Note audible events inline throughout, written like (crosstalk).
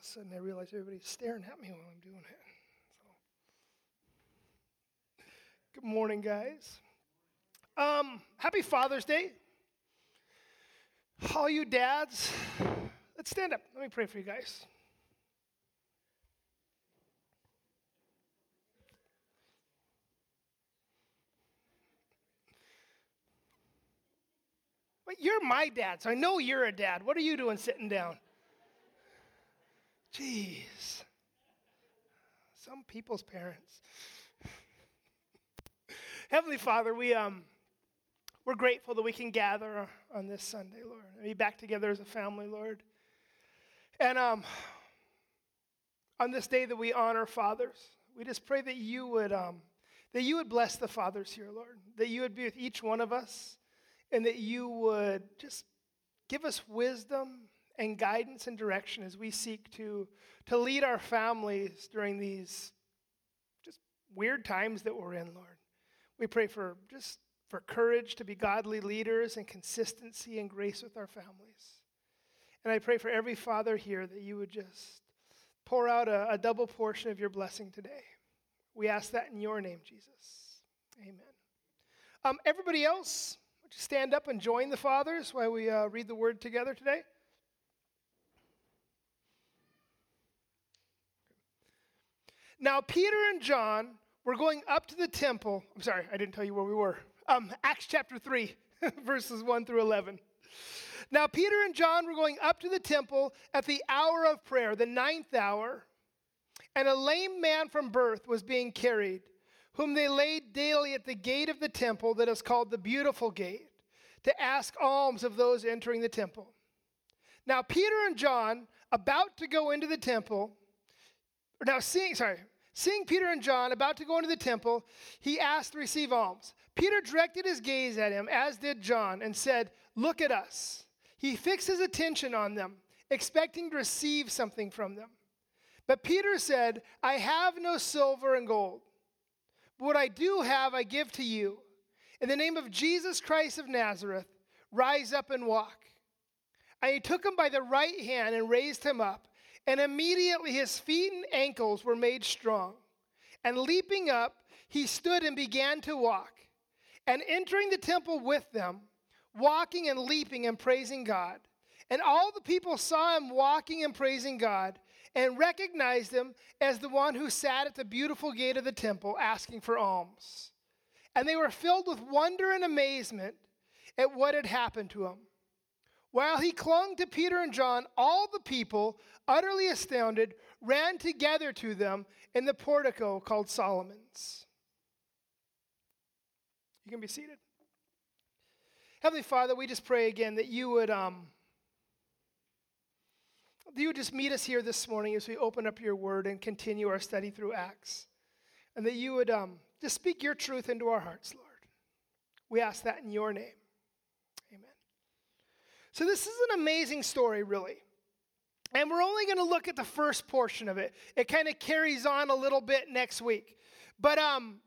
of a sudden I realize everybody's staring at me while I'm doing it. So. Good morning, guys. Um, happy Father's Day. All you dads, let's stand up. Let me pray for you guys. But you're my dad, so I know you're a dad. What are you doing sitting down? Jeez. Some people's parents. (laughs) Heavenly Father, we um we're grateful that we can gather on this Sunday, Lord, and be back together as a family, Lord. And um on this day that we honor fathers, we just pray that you would um that you would bless the fathers here, Lord. That you would be with each one of us and that you would just give us wisdom and guidance and direction as we seek to, to lead our families during these just weird times that we're in, Lord. We pray for just for courage to be godly leaders and consistency and grace with our families. And I pray for every father here that you would just pour out a, a double portion of your blessing today. We ask that in your name, Jesus. Amen. Um, everybody else, would you stand up and join the fathers while we uh, read the word together today? Now, Peter and John were going up to the temple. I'm sorry, I didn't tell you where we were. Um, Acts chapter 3, (laughs) verses 1 through 11. Now, Peter and John were going up to the temple at the hour of prayer, the ninth hour, and a lame man from birth was being carried, whom they laid daily at the gate of the temple that is called the Beautiful Gate, to ask alms of those entering the temple. Now, Peter and John, about to go into the temple, now seeing, sorry, seeing Peter and John about to go into the temple, he asked to receive alms. Peter directed his gaze at him, as did John, and said, Look at us. He fixed his attention on them, expecting to receive something from them. But Peter said, I have no silver and gold. But what I do have, I give to you. In the name of Jesus Christ of Nazareth, rise up and walk. And he took him by the right hand and raised him up. And immediately his feet and ankles were made strong. And leaping up, he stood and began to walk. And entering the temple with them, walking and leaping and praising God. And all the people saw him walking and praising God and recognized him as the one who sat at the beautiful gate of the temple asking for alms. And they were filled with wonder and amazement at what had happened to him. While he clung to Peter and John, all the people, utterly astounded, ran together to them in the portico called Solomon's. You can be seated. Heavenly Father, we just pray again that you would um, you would just meet us here this morning as we open up your word and continue our study through Acts. And that you would um, just speak your truth into our hearts, Lord. We ask that in your name. So, this is an amazing story, really. And we're only going to look at the first portion of it. It kind of carries on a little bit next week. But, um,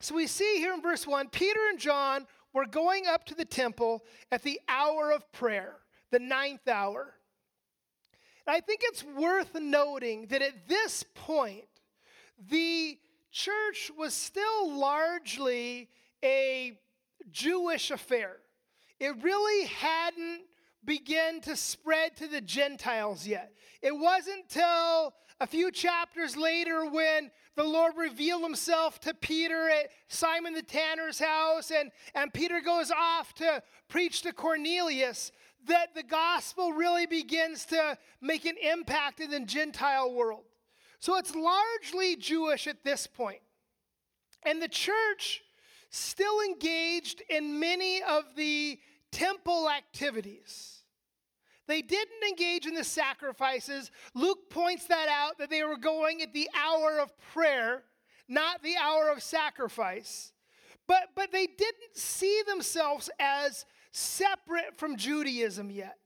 so we see here in verse 1 Peter and John were going up to the temple at the hour of prayer, the ninth hour. And I think it's worth noting that at this point, the church was still largely a Jewish affair. It really hadn't begun to spread to the Gentiles yet. It wasn't till a few chapters later when the Lord revealed himself to Peter at Simon the tanner's house, and, and Peter goes off to preach to Cornelius, that the gospel really begins to make an impact in the Gentile world. So it's largely Jewish at this point. And the church still engaged in many of the temple activities. They didn't engage in the sacrifices. Luke points that out that they were going at the hour of prayer, not the hour of sacrifice. But, but they didn't see themselves as separate from Judaism yet.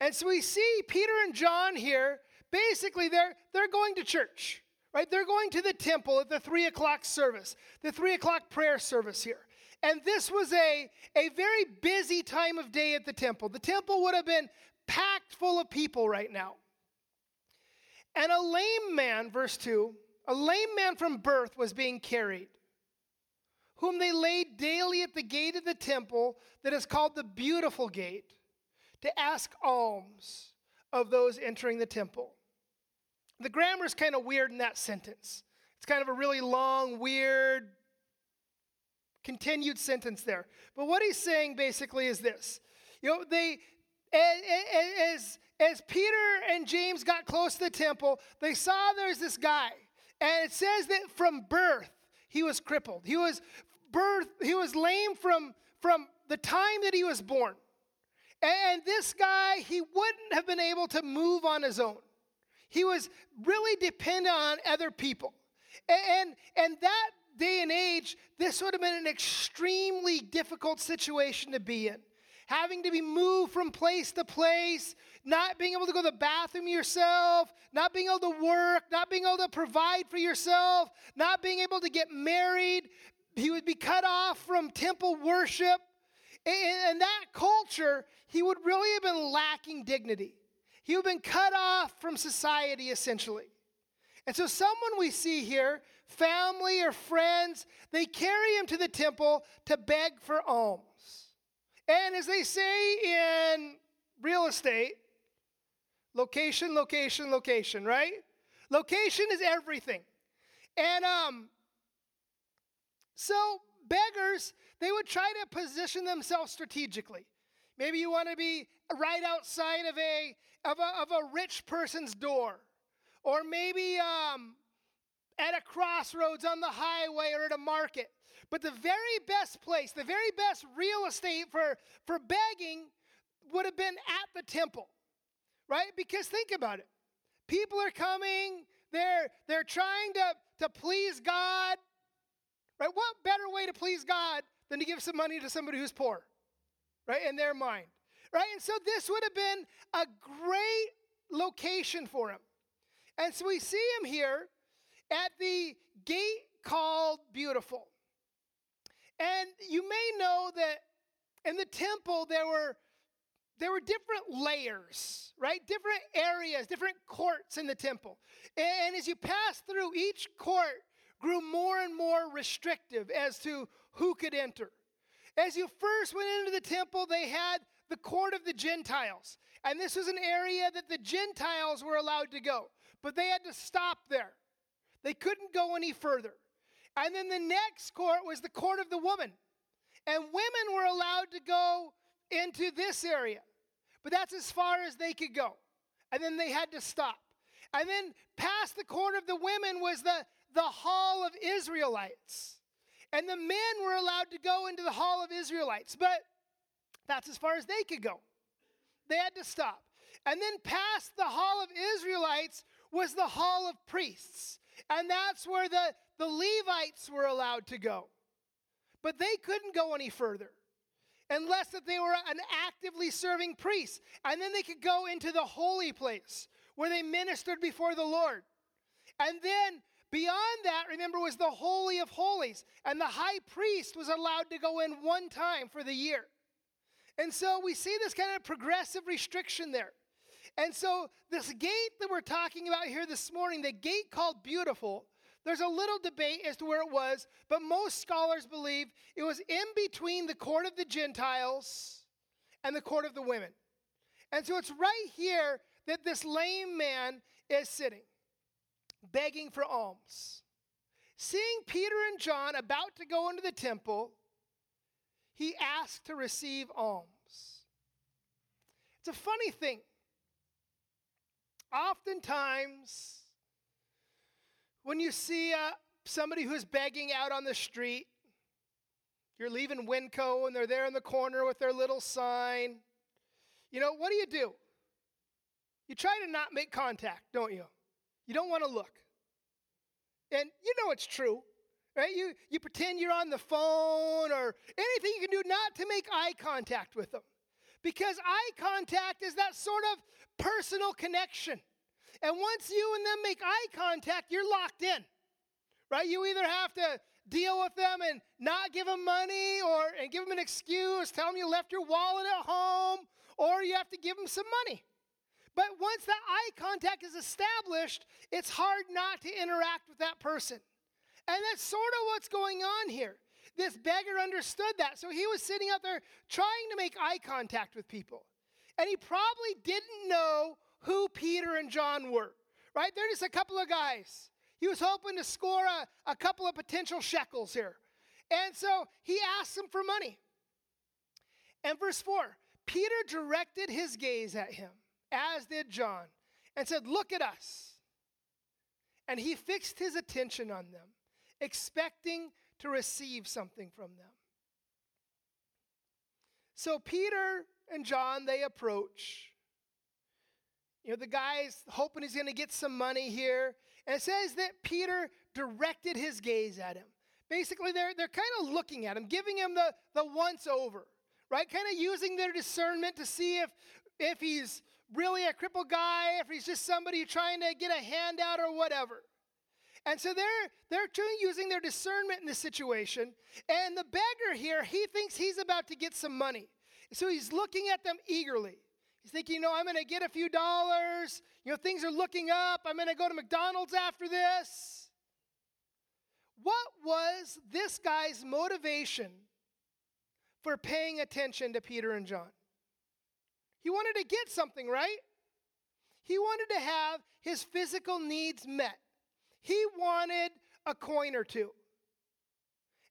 And so we see Peter and John here, basically, they're, they're going to church right? They're going to the temple at the three o'clock service, the three o'clock prayer service here. And this was a, a very busy time of day at the temple. The temple would have been packed full of people right now. And a lame man, verse 2, a lame man from birth was being carried, whom they laid daily at the gate of the temple that is called the Beautiful Gate, to ask alms of those entering the temple. The grammar is kind of weird in that sentence. It's kind of a really long, weird, continued sentence there. But what he's saying basically is this. You know, they as as Peter and James got close to the temple, they saw there's this guy. And it says that from birth he was crippled. He was birth he was lame from from the time that he was born. And this guy, he wouldn't have been able to move on his own. He was really dependent on other people. And, and that day and age, this would have been an extremely difficult situation to be in. Having to be moved from place to place, not being able to go to the bathroom yourself, not being able to work, not being able to provide for yourself, not being able to get married. He would be cut off from temple worship. and In that culture, he would really have been lacking dignity. He have been cut off from society, essentially. And so, someone we see here, family or friends, they carry him to the temple to beg for alms. And as they say in real estate, location, location, location, right? Location is everything. And um, so, beggars, they would try to position themselves strategically. Maybe you want to be right outside of a, of a, of a rich person's door or maybe um, at a crossroads on the highway or at a market. But the very best place, the very best real estate for, for begging would have been at the temple, right? Because think about it. People are coming, they're, they're trying to, to please God, right? What better way to please God than to give some money to somebody who's poor, right? In their mind, right? And so this would have been a great location for him. And so we see him here at the gate called Beautiful. And you may know that in the temple there were there were different layers, right? Different areas, different courts in the temple. And as you pass through, each court grew more and more restrictive as to who could enter. As you first went into the temple, they had the court of the Gentiles. And this was an area that the Gentiles were allowed to go but they had to stop there. They couldn't go any further. And then the next court was the court of the woman. And women were allowed to go into this area, but that's as far as they could go. And then they had to stop. And then past the court of the women was the, the hall of Israelites. And the men were allowed to go into the hall of Israelites, but that's as far as they could go. They had to stop. And then past the hall of Israelites was the hall of priests. And that's where the, the Levites were allowed to go. But they couldn't go any further unless that they were an actively serving priest. And then they could go into the holy place where they ministered before the Lord. And then beyond that, remember, was the Holy of Holies. And the high priest was allowed to go in one time for the year. And so we see this kind of progressive restriction there. And so, this gate that we're talking about here this morning, the gate called Beautiful, there's a little debate as to where it was, but most scholars believe it was in between the court of the Gentiles and the court of the women. And so, it's right here that this lame man is sitting, begging for alms. Seeing Peter and John about to go into the temple, he asked to receive alms. It's a funny thing oftentimes, when you see uh, somebody who's begging out on the street, you're leaving Winco and they're there in the corner with their little sign. You know, what do you do? You try to not make contact, don't you? You don't want to look. And you know it's true, right? You, you pretend you're on the phone or anything you can do not to make eye contact with them. Because eye contact is that sort of personal connection. And once you and them make eye contact, you're locked in. Right? You either have to deal with them and not give them money or and give them an excuse, tell them you left your wallet at home, or you have to give them some money. But once that eye contact is established, it's hard not to interact with that person. And that's sort of what's going on here. This beggar understood that. So he was sitting out there trying to make eye contact with people. And he probably didn't know who Peter and John were, right? They're just a couple of guys. He was hoping to score a, a couple of potential shekels here. And so he asked them for money. And verse 4 Peter directed his gaze at him, as did John, and said, Look at us. And he fixed his attention on them, expecting to receive something from them. So Peter and John, they approach. You know, the guy's hoping he's going to get some money here. And it says that Peter directed his gaze at him. Basically, they're, they're kind of looking at him, giving him the, the once over, right? Kind of using their discernment to see if, if he's really a crippled guy, if he's just somebody trying to get a handout or whatever. And so they're they're using their discernment in this situation. And the beggar here, he thinks he's about to get some money. So he's looking at them eagerly. He's thinking, you know, I'm going to get a few dollars. You know, things are looking up. I'm going to go to McDonald's after this. What was this guy's motivation for paying attention to Peter and John? He wanted to get something, right? He wanted to have his physical needs met. He wanted a coin or two.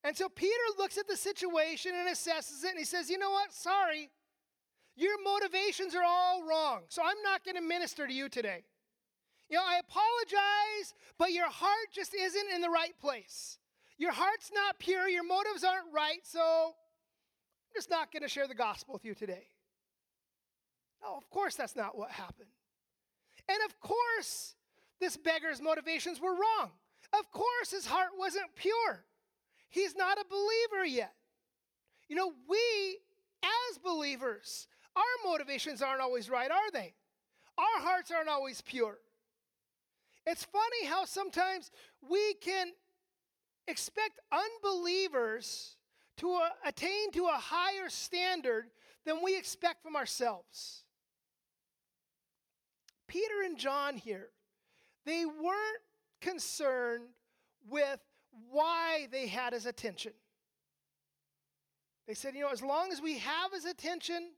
And so Peter looks at the situation and assesses it and he says, You know what? Sorry. Your motivations are all wrong. So I'm not going to minister to you today. You know, I apologize, but your heart just isn't in the right place. Your heart's not pure, your motives aren't right, so I'm just not going to share the gospel with you today. No, of course that's not what happened. And of course, this beggar's motivations were wrong. Of course, his heart wasn't pure. He's not a believer yet. You know, we as believers, our motivations aren't always right, are they? Our hearts aren't always pure. It's funny how sometimes we can expect unbelievers to uh, attain to a higher standard than we expect from ourselves. Peter and John here, they weren't concerned with why they had his attention. They said, you know, as long as we have his attention,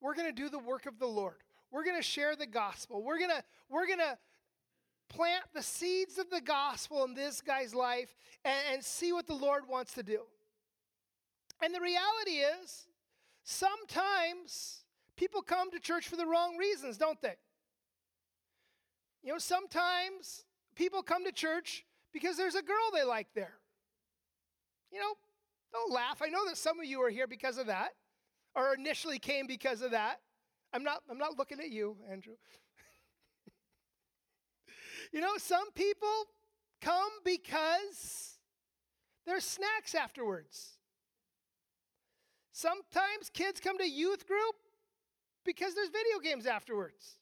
we're going to do the work of the Lord. We're going to share the gospel. We're going to we're going to plant the seeds of the gospel in this guy's life and, and see what the Lord wants to do. And the reality is, sometimes people come to church for the wrong reasons, don't they? You know, sometimes people come to church because there's a girl they like there. You know, don't laugh. I know that some of you are here because of that, or initially came because of that. I'm not, I'm not looking at you, Andrew. (laughs) you know, some people come because there's snacks afterwards. Sometimes kids come to youth group because there's video games afterwards.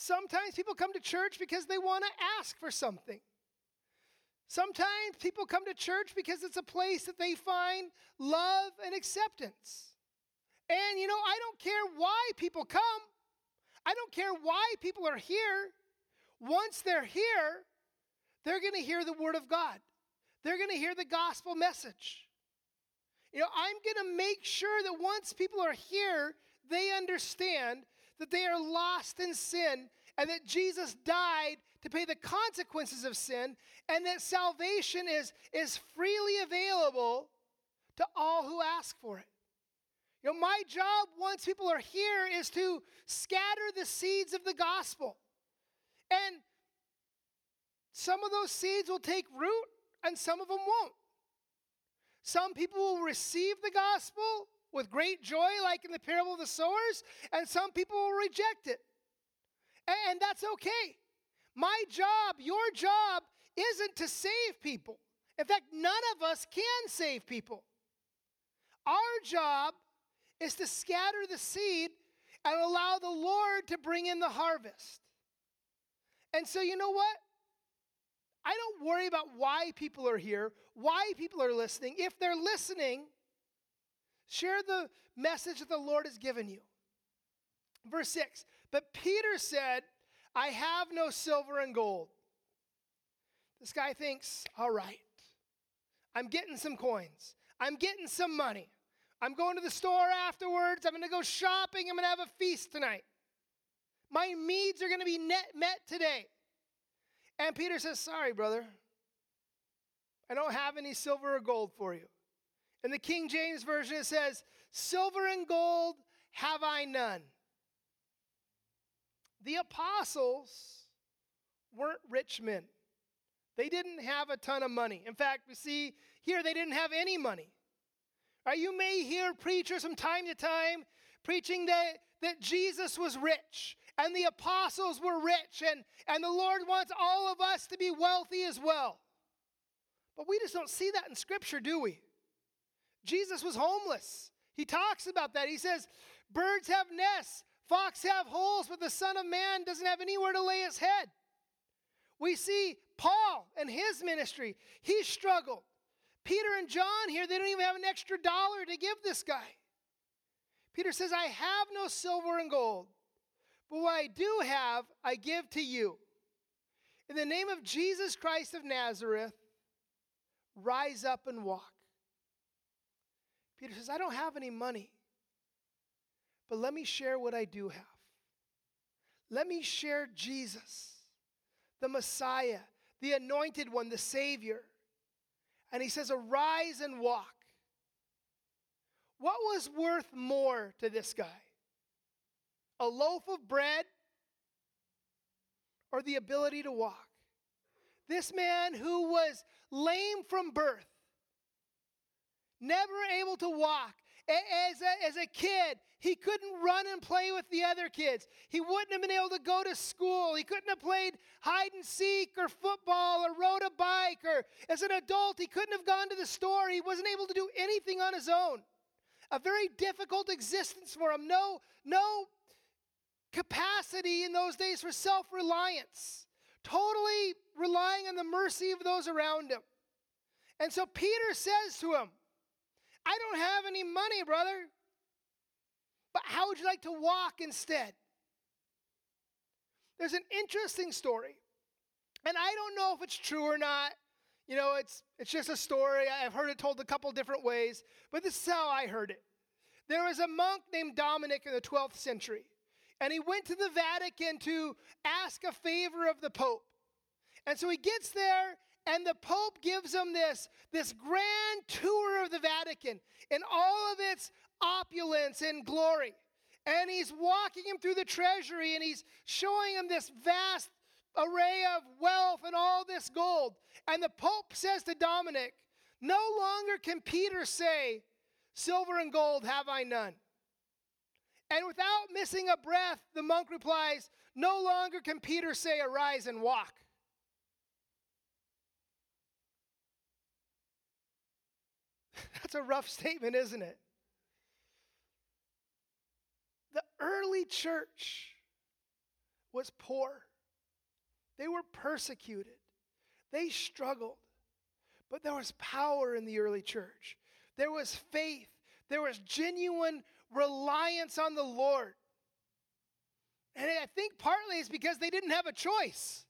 Sometimes people come to church because they want to ask for something. Sometimes people come to church because it's a place that they find love and acceptance. And you know, I don't care why people come, I don't care why people are here. Once they're here, they're going to hear the Word of God, they're going to hear the gospel message. You know, I'm going to make sure that once people are here, they understand that they are lost in sin and that Jesus died to pay the consequences of sin and that salvation is, is freely available to all who ask for it. You know, my job once people are here is to scatter the seeds of the gospel. And some of those seeds will take root and some of them won't. Some people will receive the gospel with great joy, like in the parable of the sowers, and some people will reject it. And that's okay. My job, your job, isn't to save people. In fact, none of us can save people. Our job is to scatter the seed and allow the Lord to bring in the harvest. And so, you know what? I don't worry about why people are here, why people are listening. If they're listening, share the message that the Lord has given you. Verse 6 But Peter said, I have no silver and gold. This guy thinks, all right, I'm getting some coins, I'm getting some money. I'm going to the store afterwards. I'm going to go shopping. I'm going to have a feast tonight. My needs are going to be net, met today. And Peter says, Sorry, brother. I don't have any silver or gold for you. In the King James Version, it says, Silver and gold have I none. The apostles weren't rich men. They didn't have a ton of money. In fact, we see here they didn't have any money. Right, you may hear preachers from time to time preaching that, that Jesus was rich and the apostles were rich and, and the Lord wants all of us to be wealthy as well. But we just don't see that in Scripture, do we? Jesus was homeless. He talks about that. He says, Birds have nests, fox have holes, but the Son of Man doesn't have anywhere to lay his head. We see Paul and his ministry. He struggled. Peter and John here, they don't even have an extra dollar to give this guy. Peter says, I have no silver and gold, but what I do have, I give to you. In the name of Jesus Christ of Nazareth, rise up and walk. Peter says, I don't have any money, but let me share what I do have. Let me share Jesus, the Messiah, the anointed one, the Savior. And he says, Arise and walk. What was worth more to this guy? A loaf of bread or the ability to walk? This man who was lame from birth, never able to walk, as a, as a kid, he couldn't run and play with the other kids. He wouldn't have been able to go to school. He couldn't have played hide and seek or football or rode a bike. Or as an adult, he couldn't have gone to the store. He wasn't able to do anything on his own. A very difficult existence for him. No, no capacity in those days for self reliance. Totally relying on the mercy of those around him. And so Peter says to him, I don't have any money, brother. But how would you like to walk instead? There's an interesting story. And I don't know if it's true or not. You know, it's it's just a story. I've heard it told a couple different ways, but this is how I heard it. There was a monk named Dominic in the 12th century, and he went to the Vatican to ask a favor of the Pope. And so he gets there and the Pope gives him this, this grand tour of the Vatican in all of its opulence and glory. And he's walking him through the treasury and he's showing him this vast array of wealth and all this gold. And the Pope says to Dominic, No longer can Peter say, Silver and gold have I none. And without missing a breath, the monk replies, No longer can Peter say, Arise and walk. (laughs) That's a rough statement, isn't it? The early church was poor, they were persecuted, they struggled. But there was power in the early church. There was faith. There was genuine reliance on the Lord. And I think partly it's because they didn't have a choice,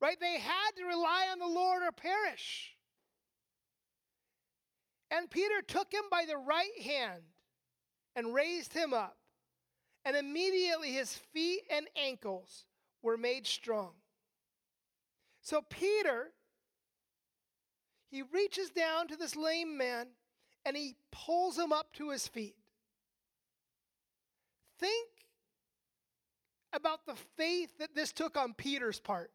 right? They had to rely on the Lord or perish. And Peter took him by the right hand and raised him up. And immediately his feet and ankles were made strong. So Peter, he reaches down to this lame man and he pulls him up to his feet. Think about the faith that this took on Peter's part.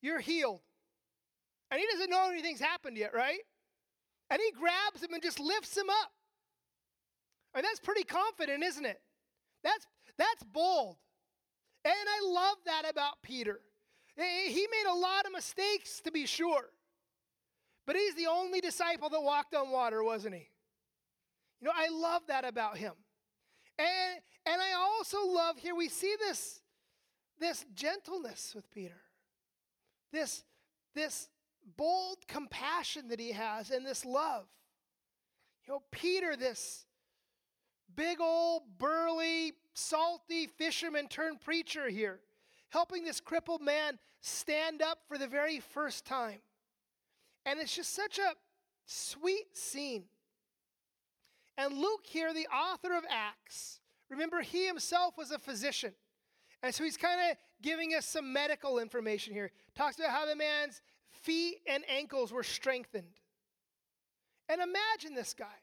You're healed. And he doesn't know anything's happened yet, right? And he grabs him and just lifts him up. And that's pretty confident, isn't it? That's, that's bold. And I love that about Peter. He made a lot of mistakes, to be sure. But he's the only disciple that walked on water, wasn't he? You know, I love that about him. And, and I also love here, we see this, this gentleness with Peter. This, this bold compassion that he has and this love. You know, Peter, this big old burly, salty fisherman turned preacher here, helping this crippled man stand up for the very first time. And it's just such a sweet scene. And Luke, here, the author of Acts, remember, he himself was a physician. And so he's kind of giving us some medical information here. Talks about how the man's feet and ankles were strengthened. And imagine this guy,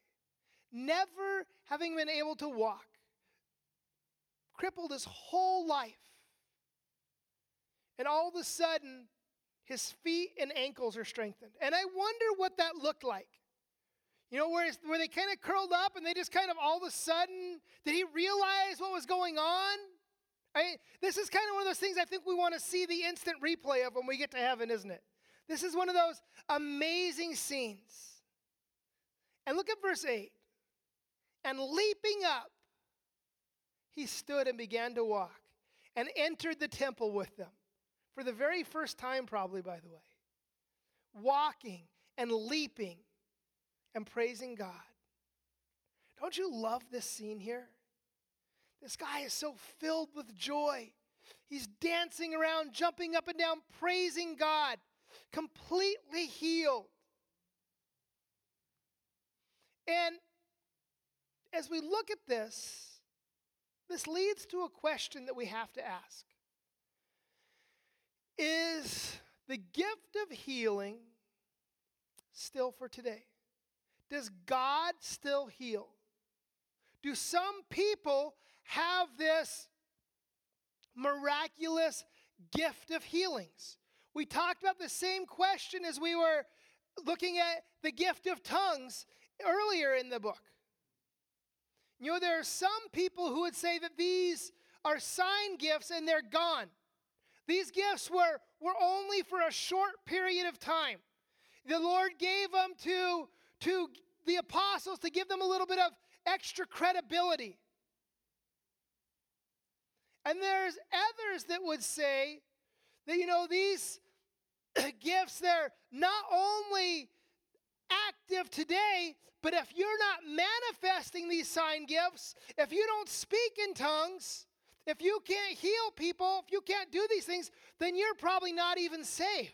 never having been able to walk, crippled his whole life. And all of a sudden, his feet and ankles are strengthened. And I wonder what that looked like. You know, where, where they kind of curled up and they just kind of all of a sudden, did he realize what was going on? I mean, this is kind of one of those things I think we want to see the instant replay of when we get to heaven, isn't it? This is one of those amazing scenes. And look at verse 8. And leaping up, he stood and began to walk and entered the temple with them. For the very first time, probably, by the way. Walking and leaping and praising God. Don't you love this scene here? This guy is so filled with joy. He's dancing around, jumping up and down, praising God, completely healed. And as we look at this, this leads to a question that we have to ask Is the gift of healing still for today? Does God still heal? Do some people have this miraculous gift of healings? We talked about the same question as we were looking at the gift of tongues earlier in the book. You know, there are some people who would say that these are sign gifts and they're gone. These gifts were, were only for a short period of time. The Lord gave them to, to the apostles to give them a little bit of extra credibility. And there's others that would say you know, these (clears throat) gifts, they're not only active today, but if you're not manifesting these sign gifts, if you don't speak in tongues, if you can't heal people, if you can't do these things, then you're probably not even saved.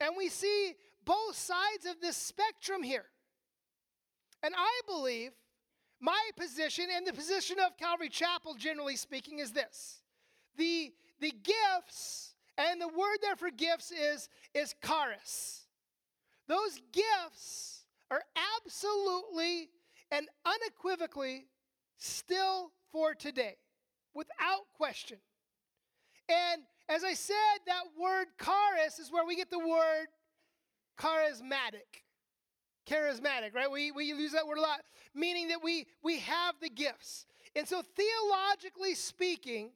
And we see both sides of this spectrum here. And I believe my position and the position of Calvary Chapel, generally speaking, is this the, the gifts, and the word there for gifts is, is charis. Those gifts are absolutely and unequivocally still for today, without question. And as I said, that word charis is where we get the word charismatic. Charismatic, right? We, we use that word a lot, meaning that we, we have the gifts. And so, theologically speaking,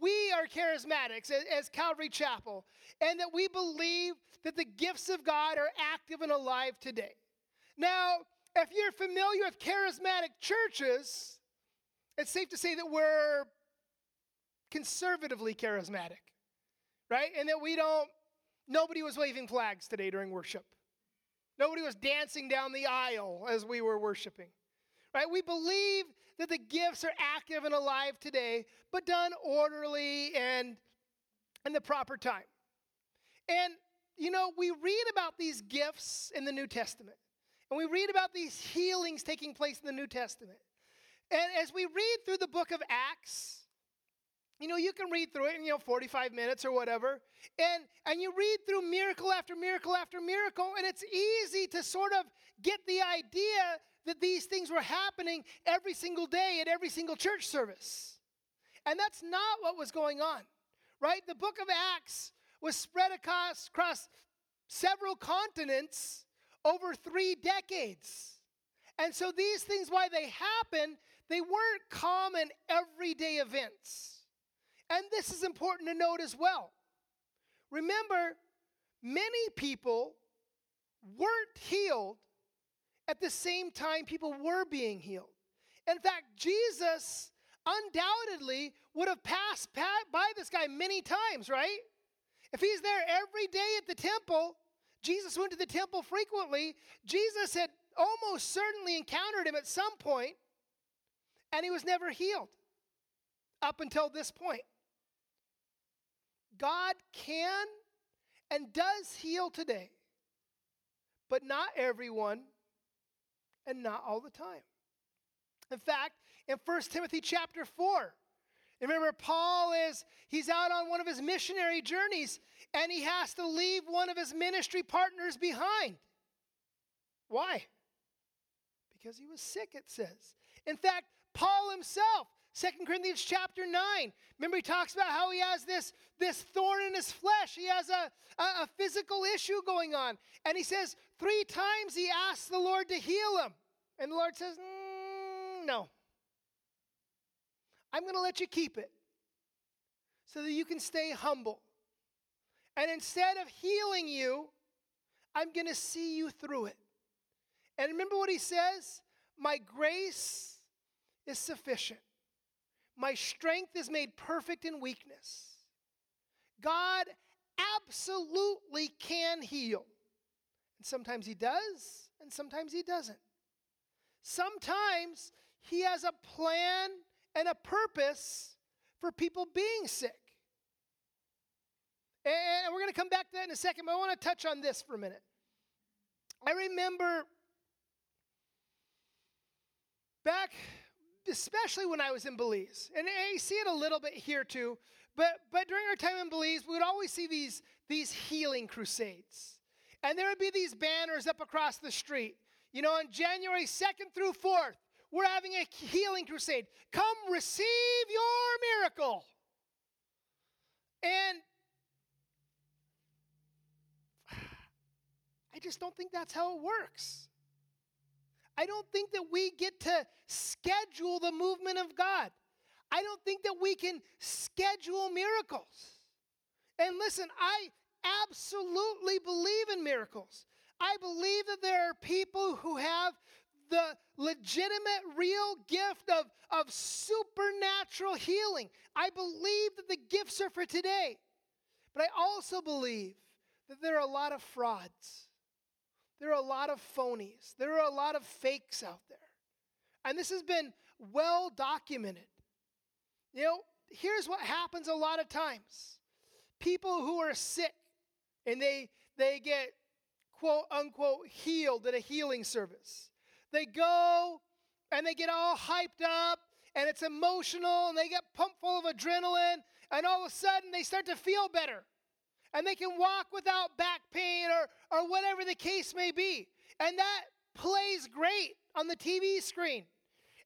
we are charismatics as, Calvary Chapel, and that we believe that the gifts of God are active and alive today. Now, if you're familiar with charismatic churches, it's safe to say that we're conservatively charismatic, right? And that we don't, nobody was waving flags today during worship. Nobody was dancing down the aisle as we were worshiping, right? We believe that the gifts are active and alive today, but done orderly and in the proper time. And, you know, we read about these gifts in the New Testament, and we read about these healings taking place in the New Testament. And as we read through the book of Acts, you know, you can read through it in, you know, 45 minutes or whatever. And, and you read through miracle after miracle after miracle, and it's easy to sort of get the idea that these things were happening every single day at every single church service. And that's not what was going on, right? The book of Acts was spread across, across several continents over three decades. And so these things, why they happened, they weren't common everyday events. And this is important to note as well. Remember, many people weren't healed at the same time people were being healed. In fact, Jesus undoubtedly would have passed by this guy many times, right? If he's there every day at the temple, Jesus went to the temple frequently. Jesus had almost certainly encountered him at some and he was never healed up until this point. God can and does heal today, but not everyone and not all the time. In fact, in 1 Timothy chapter 4, remember Paul is he's out on one of his missionary journeys and he has to leave one of his ministry partners behind. Why? Because he was sick, it says. In fact, Paul himself, Second Corinthians chapter 9. Remember, he talks about how he has this, this thorn in his flesh. He has a, a, a physical issue going on. And he says, three times he asks the Lord to heal him. And the Lord says, mm, No. I'm going to let you keep it so that you can stay humble. And instead of healing you, I'm going to see you through it. And remember what he says? My grace is sufficient. My strength is made perfect in weakness. God absolutely can heal. And sometimes He does, and sometimes He doesn't. Sometimes He has a plan and a purpose for people being sick. And we're going to come back to that in a second, but I want to touch on this for a minute. I remember back especially when I was in Belize. And I see it a little bit here too. But, but during our time in Belize, we would always see these, these healing crusades. And there would be these banners up across the street. You know, on January 2nd through 4th, we're having a healing crusade. Come receive your miracle. And (sighs) I just don't think that's how it works. I don't think that we get to schedule the movement of God. I don't think that we can schedule miracles. And listen, I absolutely believe in miracles. I believe that there are people who have the legitimate, real gift of, of supernatural healing. I believe that the gifts are for today. But I also believe that there are a lot of frauds. There are a lot of phonies. There are a lot of fakes out there. And this has been well documented. You know, here's what happens a lot of times people who are sick and they, they get quote unquote healed at a healing service. They go and they get all hyped up and it's emotional and they get pumped full of adrenaline and all of a sudden they start to feel better and they can walk without back pain or, or whatever the case may be. And that plays great on the TV screen.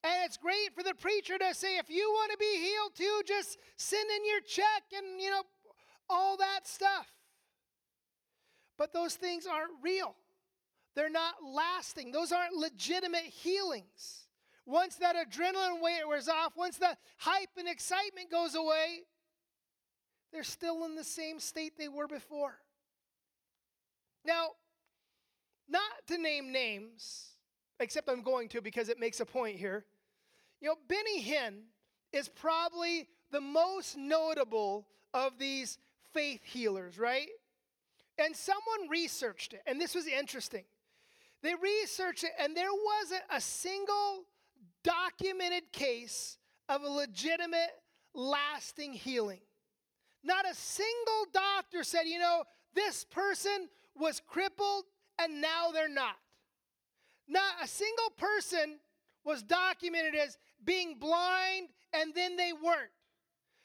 And it's great for the preacher to say, if you want to be healed too, just send in your check and, you know, all that stuff. But those things aren't real. They're not lasting. Those aren't legitimate healings. Once that adrenaline wears off, once the hype and excitement goes away, they're still in the same state they were before. Now, not to name names, except I'm going to because it makes a point here. You know, Benny Hinn is probably the most notable of these faith healers, right? And someone researched it, and this was interesting. They researched it, and there wasn't a single documented case of a legitimate, lasting healing. Not a single doctor said, you know, this person was crippled and now they're not. Not a single person was documented as being blind and then they weren't.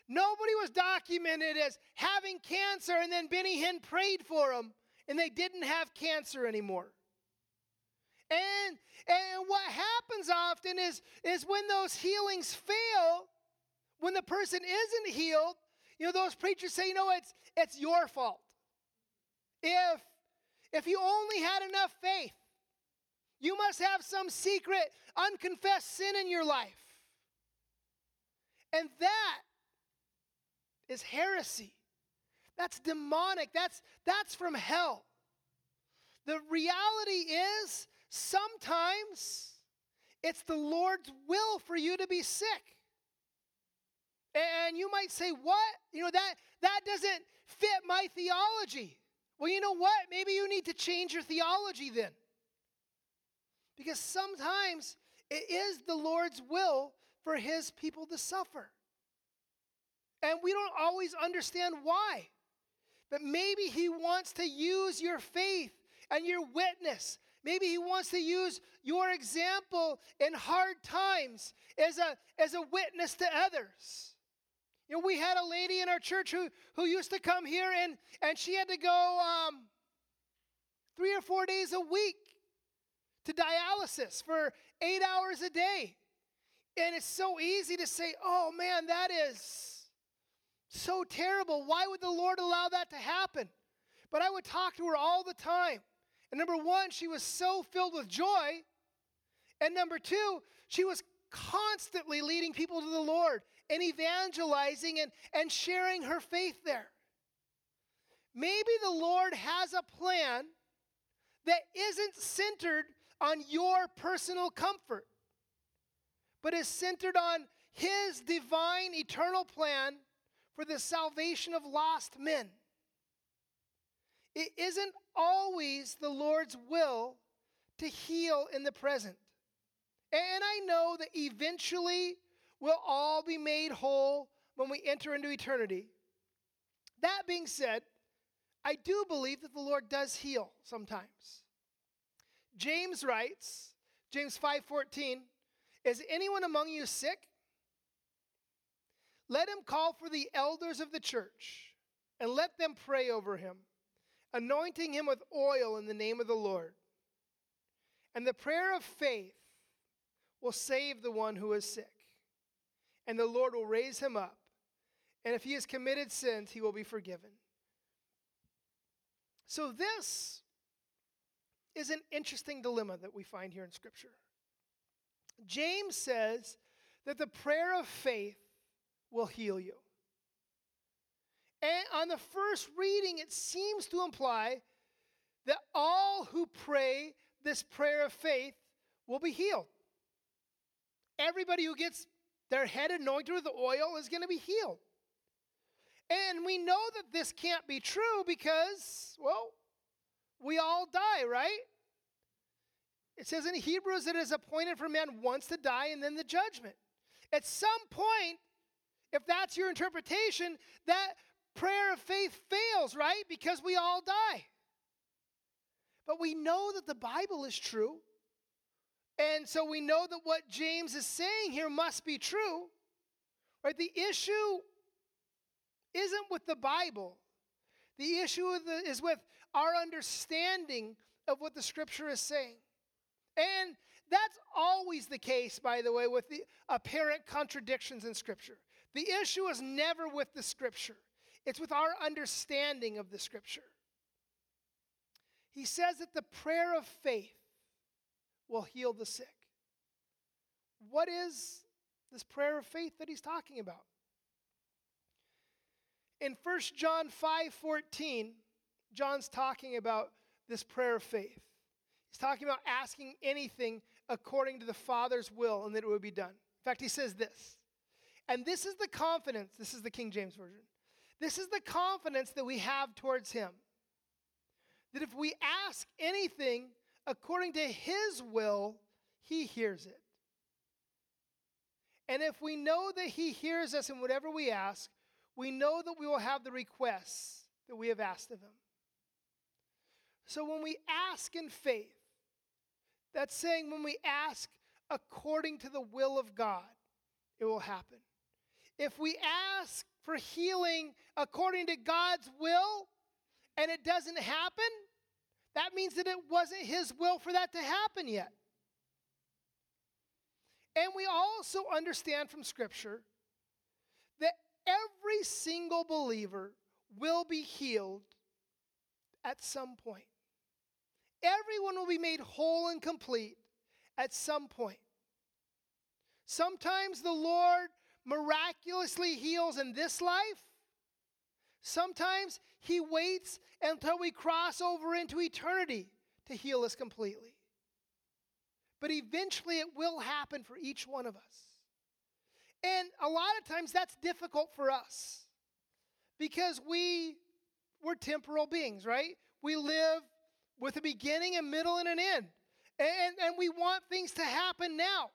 Nobody was documented as having cancer and then Benny Hinn prayed for them and they didn't have cancer anymore. And, and what happens often is, is when those healings fail, when the person isn't healed, you know, those preachers say, you know, it's, it's your fault. If, if you only had enough faith, you must have some secret, unconfessed sin in your life. And that is heresy. That's demonic. That's, that's from hell. The reality is sometimes it's the Lord's will for you to be sick. And you might say, What? You know, that, that doesn't fit my theology. Well, you know what? Maybe you need to change your theology then. Because sometimes it is the Lord's will for his people to suffer. And we don't always understand why. But maybe he wants to use your faith and your witness. Maybe he wants to use your example in hard times as a, as a witness to others. You know, we had a lady in our church who, who used to come here and, and she had to go um, three or four days a week to dialysis for eight hours a day. And it's so easy to say, oh man, that is so terrible. Why would the Lord allow that to happen? But I would talk to her all the time. And number one, she was so filled with joy. And number two, she was constantly leading people to the Lord and evangelizing and, and sharing her faith there. Maybe the Lord has a plan that isn't centered on your personal comfort, but is centered on His divine eternal plan for the salvation of lost men. It isn't always the Lord's will to heal in the present. And I know that eventually we'll all be made whole when we enter into eternity. That being said, I do believe that the Lord does heal sometimes. James writes, James 5:14, is anyone among you sick? Let him call for the elders of the church and let them pray over him, anointing him with oil in the name of the Lord. And the prayer of faith will save the one who is sick, and the Lord will raise him up. And if he has committed sins, he will be forgiven. So, this is an interesting dilemma that we find here in Scripture. James says that the prayer of faith will heal you. And on the first reading, it seems to imply that all who pray this prayer of faith will be healed. Everybody who gets their head anointed with oil is going to be healed. And we know that this can't be true because, well, we all die, right? It says in Hebrews it is appointed for man once to die and then the judgment. At some point, if that's your interpretation, that prayer of faith fails, right? Because we all die. But we know that the Bible is true. And so we know that what James is saying here must be true. Right? The issue isn't with the Bible. The issue is with our understanding of what the scripture is saying. And that's always the case, by the way, with the apparent contradictions in scripture. The issue is never with the scripture, it's with our understanding of the scripture. He says that the prayer of faith will heal the sick. What is this prayer of faith that he's talking about? In 1 John 5 14, John's talking about this prayer of faith. He's talking about asking anything according to the Father's will and that it would be done. In fact, he says this. And this is the confidence, this is the King James Version. This is the confidence that we have towards him. That if we ask anything according to his will, he hears it. And if we know that he hears us in whatever we ask, we know that we will have the requests that we have asked of him. So when we ask in faith, that's saying when we ask according to the will of God, it will happen. If we ask for healing according to God's will and it doesn't happen, that means that it wasn't His will for that to happen yet. And we also understand from Scripture that every single believer will be healed at some point. Everyone will be made whole and complete at some point. Sometimes the Lord miraculously heals in this life. Sometimes He waits until we cross over into eternity to heal us completely. But eventually it will happen for each one of us. And a lot of times that's difficult for us because we we're temporal beings, right? We live with a beginning, a middle, and an end. And, and we want things to happen now.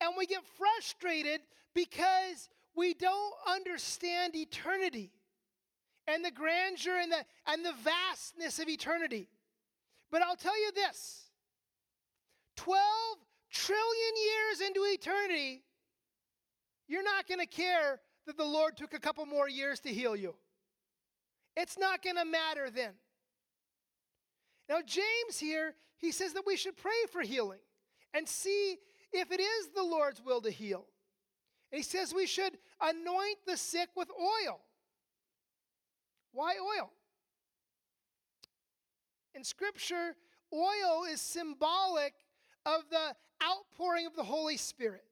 And we get frustrated because we don't understand eternity and the grandeur and the, and the vastness of eternity. But I'll tell you this 12 trillion years into eternity, you're not going to care that the Lord took a couple more years to heal you. It's not going to matter then. Now, James here, he says that we should pray for healing and see if it is the Lord's will to heal. And he says we should anoint the sick with oil. Why oil? In Scripture, oil is symbolic of the outpouring of the Holy Spirit.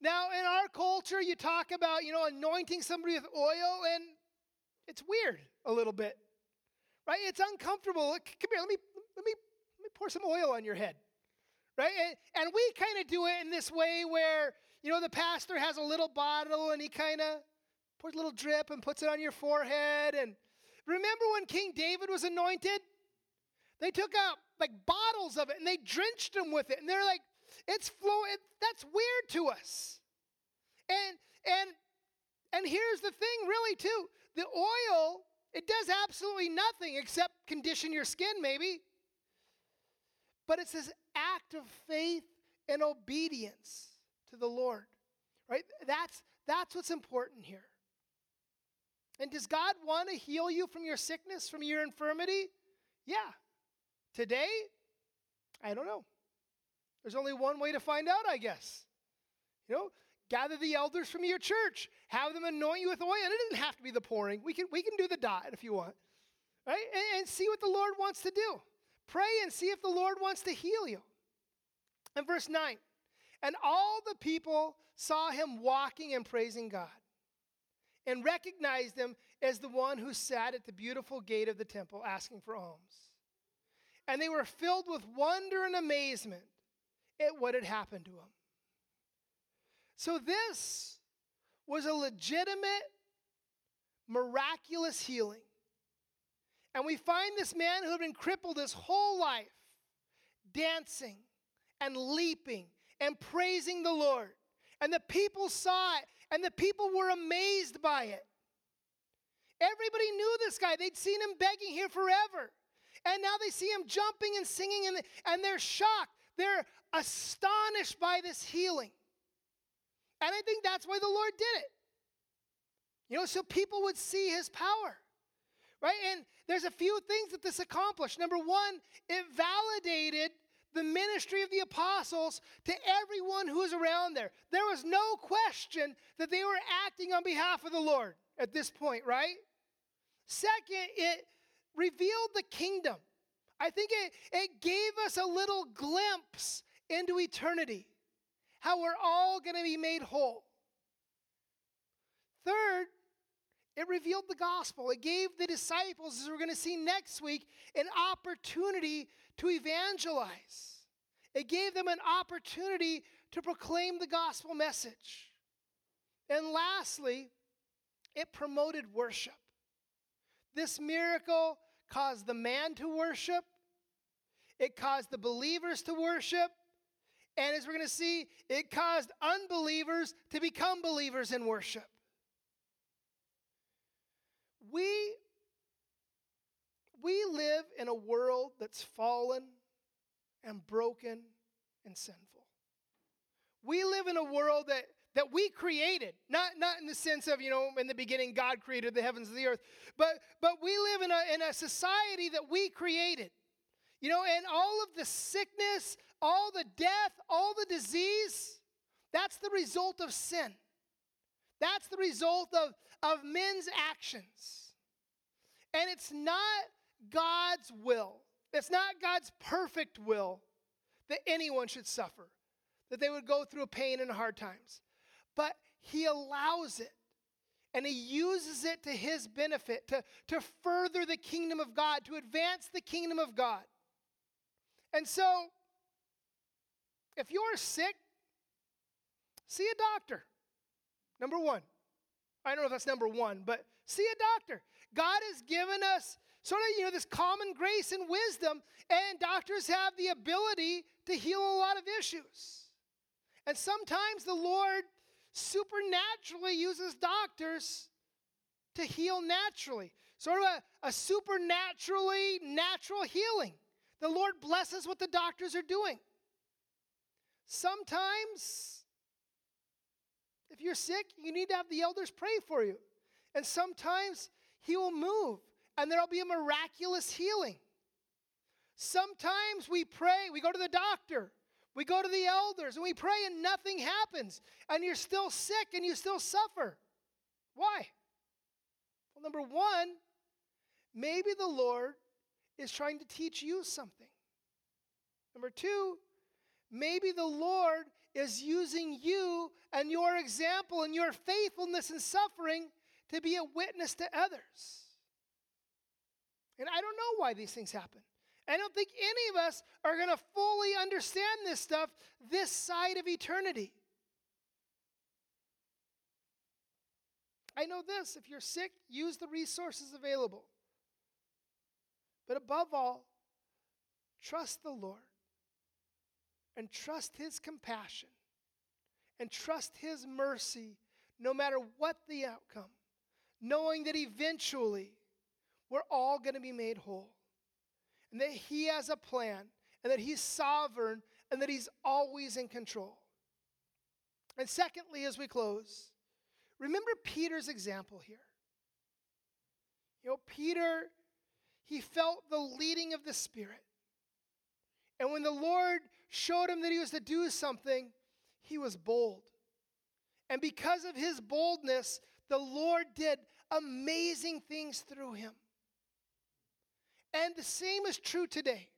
Now, in our culture, you talk about, you know, anointing somebody with oil, and it's weird a little bit, right? It's uncomfortable. Come here, let me, let me, let me pour some oil on your head, right? And, and we kind of do it in this way where, you know, the pastor has a little bottle and he kind of pours a little drip and puts it on your forehead. And remember when King David was anointed? They took out like bottles of it and they drenched him with it. And they're like, it's flowing. That's weird to us. And and and here's the thing, really, too. The oil, it does absolutely nothing except condition your skin, maybe. But it's this act of faith and obedience to the Lord. Right? That's that's what's important here. And does God want to heal you from your sickness, from your infirmity? Yeah. Today? I don't know. There's only one way to find out, I guess. You know, gather the elders from your church, have them anoint you with oil. And it doesn't have to be the pouring. We can, we can do the dot if you want. Right? And, and see what the Lord wants to do. Pray and see if the Lord wants to heal you. And verse 9. And all the people saw him walking and praising God and recognized him as the one who sat at the beautiful gate of the temple asking for alms. And they were filled with wonder and amazement at what had happened to him. So, this was a legitimate, miraculous healing. And we find this man who had been crippled his whole life dancing and leaping and praising the Lord. And the people saw it, and the people were amazed by it. Everybody knew this guy, they'd seen him begging here forever. And now they see him jumping and singing, and, and they're shocked. They're astonished by this healing. And I think that's why the Lord did it. You know, so people would see his power. Right? And there's a few things that this accomplished. Number one, it validated the ministry of the apostles to everyone who was around there. There was no question that they were acting on behalf of the Lord at this point, right? Second, it revealed the kingdom. I think it, it gave us a little glimpse into eternity, how we're all going to be made whole. Third, it revealed the gospel. It gave the disciples, as we're going to see next week, an opportunity to evangelize. It gave them an opportunity to proclaim the gospel message. And lastly, it promoted worship. This miracle caused the man to worship, it caused the believers to worship, and as we're going to see, it caused unbelievers to become believers in worship. We, we live in a world that's fallen and broken and sinful. We live in a world that that we created not, not in the sense of you know in the beginning god created the heavens and the earth but but we live in a, in a society that we created. You know and all of the sickness all the death all the disease that's the result of sin. That's the result of, of men's actions. And it's not god's will it's not god's perfect will that anyone should suffer that they would go through pain and hard times but he allows it and he uses it to his benefit to, to further the kingdom of God, to advance the kingdom of God. And so, if you're sick, see a doctor. Number one. I don't know if that's number one, but see a doctor. God has given us sort of, you know, this common grace and wisdom, and doctors have the ability to heal a lot of issues. And sometimes the Lord supernaturally uses doctors to heal naturally, sort of a, a supernaturally natural healing. The Lord blesses what the doctors are doing. Sometimes, if you're sick, you need to have the elders pray for you. And sometimes He will move and there'll be a miraculous healing. Sometimes we pray, we go to the doctor, we go to the elders, and we pray and nothing happens, and you're still sick and you still suffer. Why? Well, number one, maybe the Lord is trying to teach you something. Number two, maybe the Lord is using you and your example and your faithfulness in suffering to be a witness to others. And I don't know why these things happen. I don't think any of us are going to fully understand this stuff this side of eternity. I know this if you're sick, use the resources available. But above all, trust the Lord and trust His compassion and trust His mercy no matter what the outcome, knowing that eventually we're all going to be made whole. And that He has a plan, and that He's sovereign, and that He's always in control. And secondly, as we close, remember Peter's example here. You know, Peter, he felt the leading of the Spirit. And when the Lord showed him that he was to do something, he was bold. And because of his boldness, the Lord did amazing things through him. And the same is true today.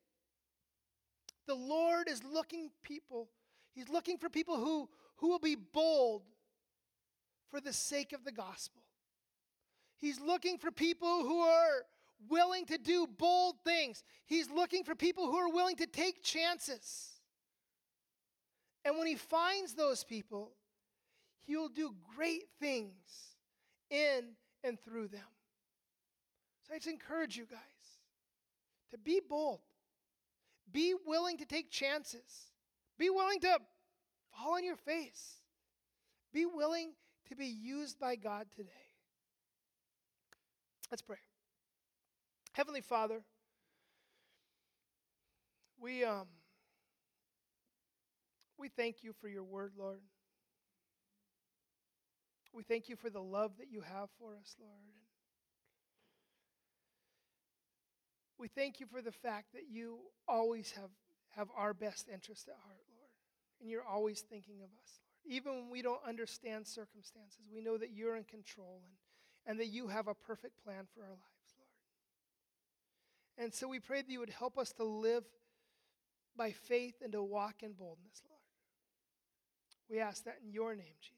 The Lord is looking people, He's looking for people who, who will be bold for the sake of the gospel. He's looking for people who are willing to do bold things. He's looking for people who are willing to take chances. And when he finds those people, he will do great things in and through them. So I just encourage you guys to be bold, be willing to take chances, be willing to fall on your face, be willing to be used by God today. Let's pray. Heavenly Father, we um we thank you for your word, Lord. We thank you for the love that you have for us, Lord. We thank you for the fact that you always have, have our best interest at heart, Lord. And you're always thinking of us, Lord. Even when we don't understand circumstances, we know that you're in control and, and that you have a perfect plan for our lives, Lord. And so we pray that you would help us to live by faith and to walk in boldness, Lord. We ask that in your name, Jesus.